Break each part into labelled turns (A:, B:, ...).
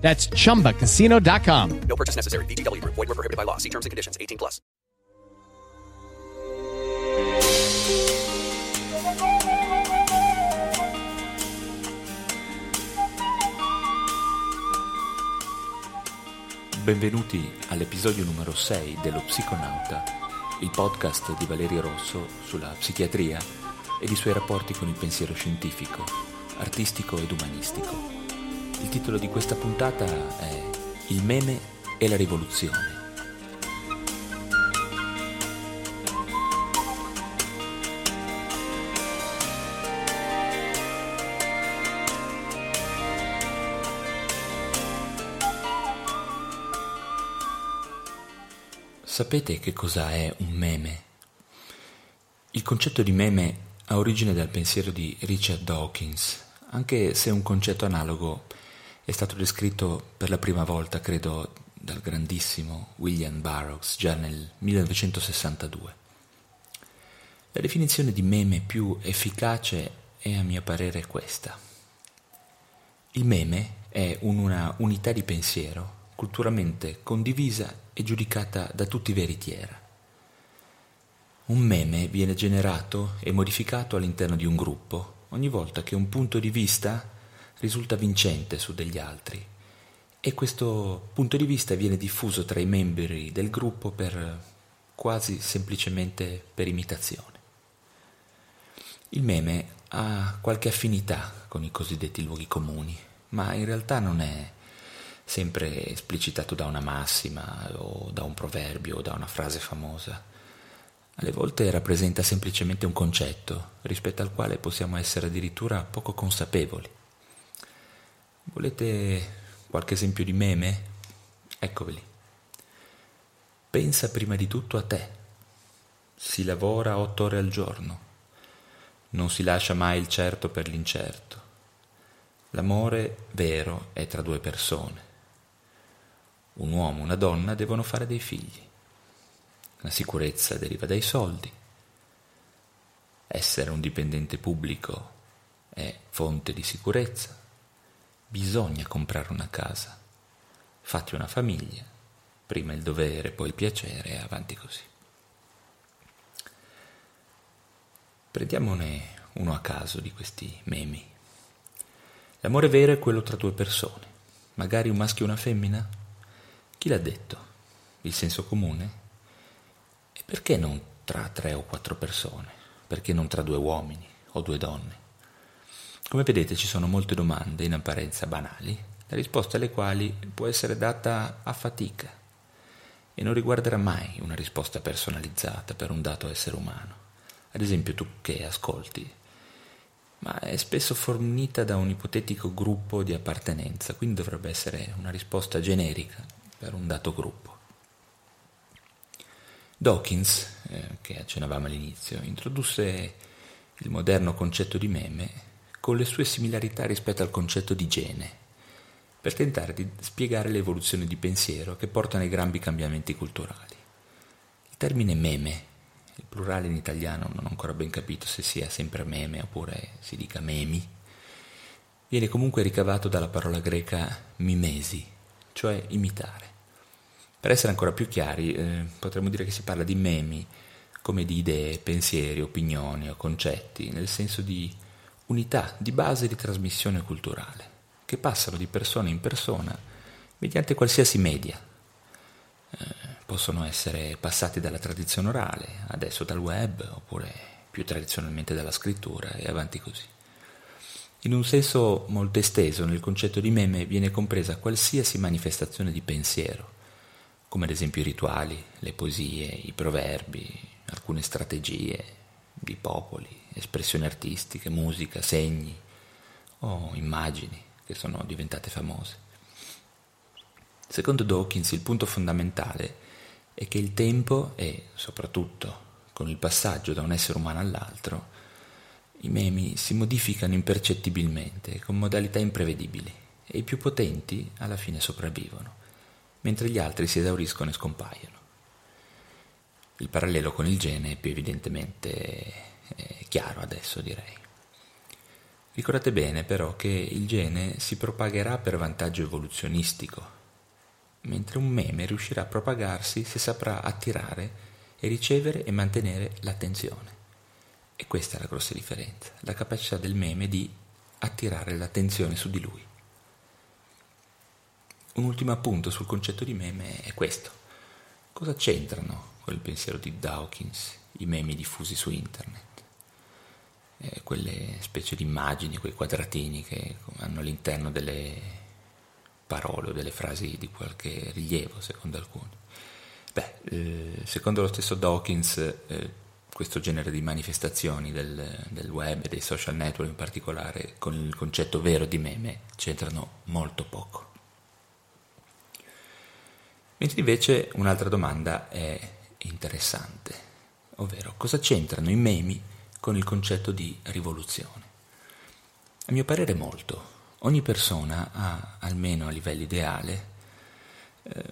A: That's chumbacasino.com.
B: No purchase necessary. VGW Group. Void were prohibited by law. See terms and conditions. 18 plus.
C: Benvenuti all'episodio numero 6 dello Psiconauta, il podcast di Valerio Rosso sulla psichiatria ed i suoi rapporti con il pensiero scientifico, artistico ed umanistico. Il titolo di questa puntata è Il meme e la rivoluzione. Sapete che cosa è un meme? Il concetto di meme ha origine dal pensiero di Richard Dawkins, anche se un concetto analogo è stato descritto per la prima volta, credo, dal grandissimo William Burroughs già nel 1962. La definizione di meme più efficace è a mio parere questa. Il meme è una unità di pensiero culturalmente condivisa e giudicata da tutti veritiera. Un meme viene generato e modificato all'interno di un gruppo ogni volta che un punto di vista risulta vincente su degli altri e questo punto di vista viene diffuso tra i membri del gruppo per quasi semplicemente per imitazione. Il meme ha qualche affinità con i cosiddetti luoghi comuni, ma in realtà non è sempre esplicitato da una massima o da un proverbio o da una frase famosa. Alle volte rappresenta semplicemente un concetto rispetto al quale possiamo essere addirittura poco consapevoli. Volete qualche esempio di meme? Eccoveli. Pensa prima di tutto a te. Si lavora otto ore al giorno. Non si lascia mai il certo per l'incerto. L'amore vero è tra due persone. Un uomo e una donna devono fare dei figli. La sicurezza deriva dai soldi. Essere un dipendente pubblico è fonte di sicurezza. Bisogna comprare una casa. Fatti una famiglia. Prima il dovere, poi il piacere e avanti così. Prendiamone uno a caso di questi memi. L'amore vero è quello tra due persone, magari un maschio e una femmina? Chi l'ha detto? Il senso comune? E perché non tra tre o quattro persone? Perché non tra due uomini o due donne? Come vedete ci sono molte domande in apparenza banali, la risposta alle quali può essere data a fatica e non riguarderà mai una risposta personalizzata per un dato essere umano. Ad esempio tu che ascolti, ma è spesso fornita da un ipotetico gruppo di appartenenza, quindi dovrebbe essere una risposta generica per un dato gruppo. Dawkins, eh, che accennavamo all'inizio, introdusse il moderno concetto di meme con le sue similarità rispetto al concetto di gene, per tentare di spiegare le evoluzioni di pensiero che portano ai grandi cambiamenti culturali. Il termine meme, il plurale in italiano non ho ancora ben capito se sia sempre meme oppure si dica memi, viene comunque ricavato dalla parola greca mimesi, cioè imitare. Per essere ancora più chiari, eh, potremmo dire che si parla di memi come di idee, pensieri, opinioni o concetti, nel senso di unità di base di trasmissione culturale, che passano di persona in persona mediante qualsiasi media. Eh, possono essere passati dalla tradizione orale, adesso dal web, oppure più tradizionalmente dalla scrittura e avanti così. In un senso molto esteso, nel concetto di meme viene compresa qualsiasi manifestazione di pensiero, come ad esempio i rituali, le poesie, i proverbi, alcune strategie di popoli, espressioni artistiche, musica, segni o immagini che sono diventate famose. Secondo Dawkins il punto fondamentale è che il tempo e soprattutto con il passaggio da un essere umano all'altro, i memi si modificano impercettibilmente, con modalità imprevedibili, e i più potenti alla fine sopravvivono, mentre gli altri si esauriscono e scompaiono. Il parallelo con il gene è più evidentemente è chiaro adesso, direi. Ricordate bene però che il gene si propagherà per vantaggio evoluzionistico, mentre un meme riuscirà a propagarsi se saprà attirare e ricevere e mantenere l'attenzione. E questa è la grossa differenza, la capacità del meme di attirare l'attenzione su di lui. Un ultimo appunto sul concetto di meme è questo. Cosa c'entrano con il pensiero di Dawkins i meme diffusi su internet? Eh, quelle specie di immagini, quei quadratini che hanno all'interno delle parole o delle frasi di qualche rilievo, secondo alcuni. Beh, eh, secondo lo stesso Dawkins, eh, questo genere di manifestazioni del, del, web e dei social network in particolare con il concetto vero di meme c'entrano molto poco. Mentre invece un'altra domanda è interessante, ovvero cosa c'entrano i memi con il concetto di rivoluzione? A mio parere molto. Ogni persona ha, almeno a livello ideale, eh,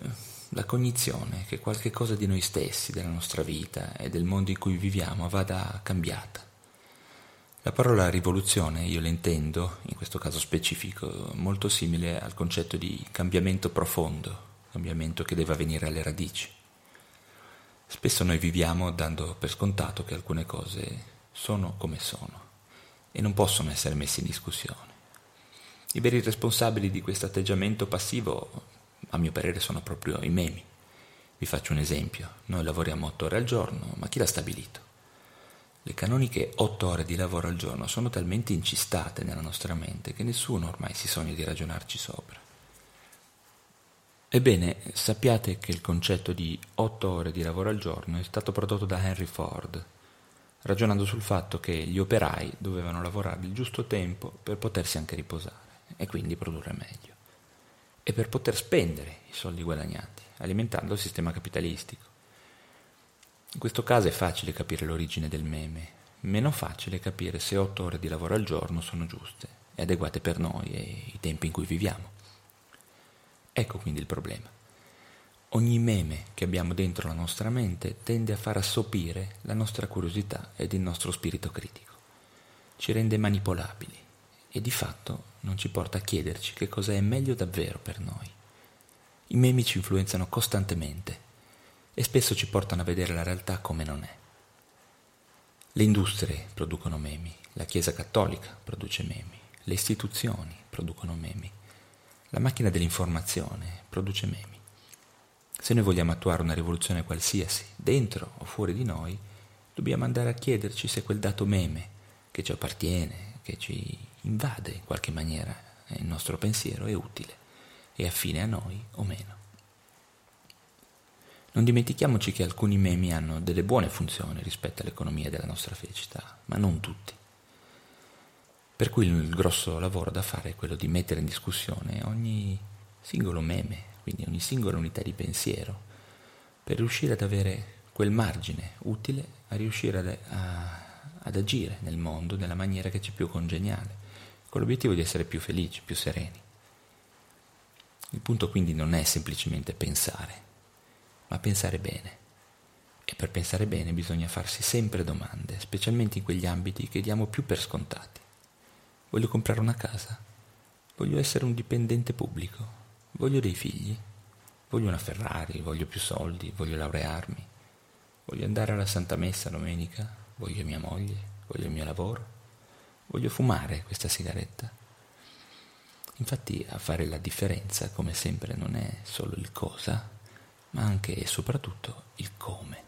C: la cognizione che qualche cosa di noi stessi, della nostra vita e del mondo in cui viviamo vada cambiata. La parola rivoluzione io l'intendo, in questo caso specifico, molto simile al concetto di cambiamento profondo, cambiamento che deve avvenire alle radici. Spesso noi viviamo dando per scontato che alcune cose sono come sono e non possono essere messe in discussione. I veri responsabili di questo atteggiamento passivo, a mio parere, sono proprio i memi. Vi faccio un esempio. Noi lavoriamo otto ore al giorno, ma chi l'ha stabilito? Le canoniche otto ore di lavoro al giorno sono talmente incistate nella nostra mente che nessuno ormai si sogna di ragionarci sopra. Ebbene, sappiate che il concetto di otto ore di lavoro al giorno è stato prodotto da Henry Ford, ragionando sul fatto che gli operai dovevano lavorare il giusto tempo per potersi anche riposare e quindi produrre meglio. E per poter spendere i soldi guadagnati, alimentando il sistema capitalistico. In questo caso è facile capire l'origine del meme, meno facile capire se otto ore di lavoro al giorno sono giuste e adeguate per noi e i tempi in cui viviamo. Ecco quindi il problema. Ogni meme che abbiamo dentro la nostra mente tende a far assopire la nostra curiosità ed il nostro spirito critico. Ci rende manipolabili e di fatto non ci porta a chiederci che cosa è meglio davvero per noi. I memi ci influenzano costantemente e spesso ci portano a vedere la realtà come non è. Le industrie producono memi, la Chiesa cattolica produce memi, le istituzioni producono memi, la macchina dell'informazione produce memi. Se noi vogliamo attuare una rivoluzione qualsiasi, dentro o fuori di noi, dobbiamo andare a chiederci se quel dato meme che ci appartiene, che ci invade in qualche maniera il nostro pensiero è utile, è affine a noi o meno. Non dimentichiamoci che alcuni memi hanno delle buone funzioni rispetto all'economia della nostra felicità, ma non tutti. Per cui il grosso lavoro da fare è quello di mettere in discussione ogni singolo meme, quindi ogni singola unità di pensiero, per riuscire ad avere quel margine utile a riuscire ad, a, ad agire nel mondo nella maniera che ci è più congeniale con l'obiettivo di essere più felici, più sereni. Il punto quindi non è semplicemente pensare, ma pensare bene. E per pensare bene bisogna farsi sempre domande, specialmente in quegli ambiti che diamo più per scontati. Voglio comprare una casa? Voglio essere un dipendente pubblico? Voglio dei figli? Voglio una Ferrari? Voglio più soldi? Voglio laurearmi? Voglio andare alla Santa Messa domenica? Voglio mia moglie? Voglio il mio lavoro? Voglio fumare questa sigaretta. Infatti a fare la differenza, come sempre, non è solo il cosa, ma anche e soprattutto il come.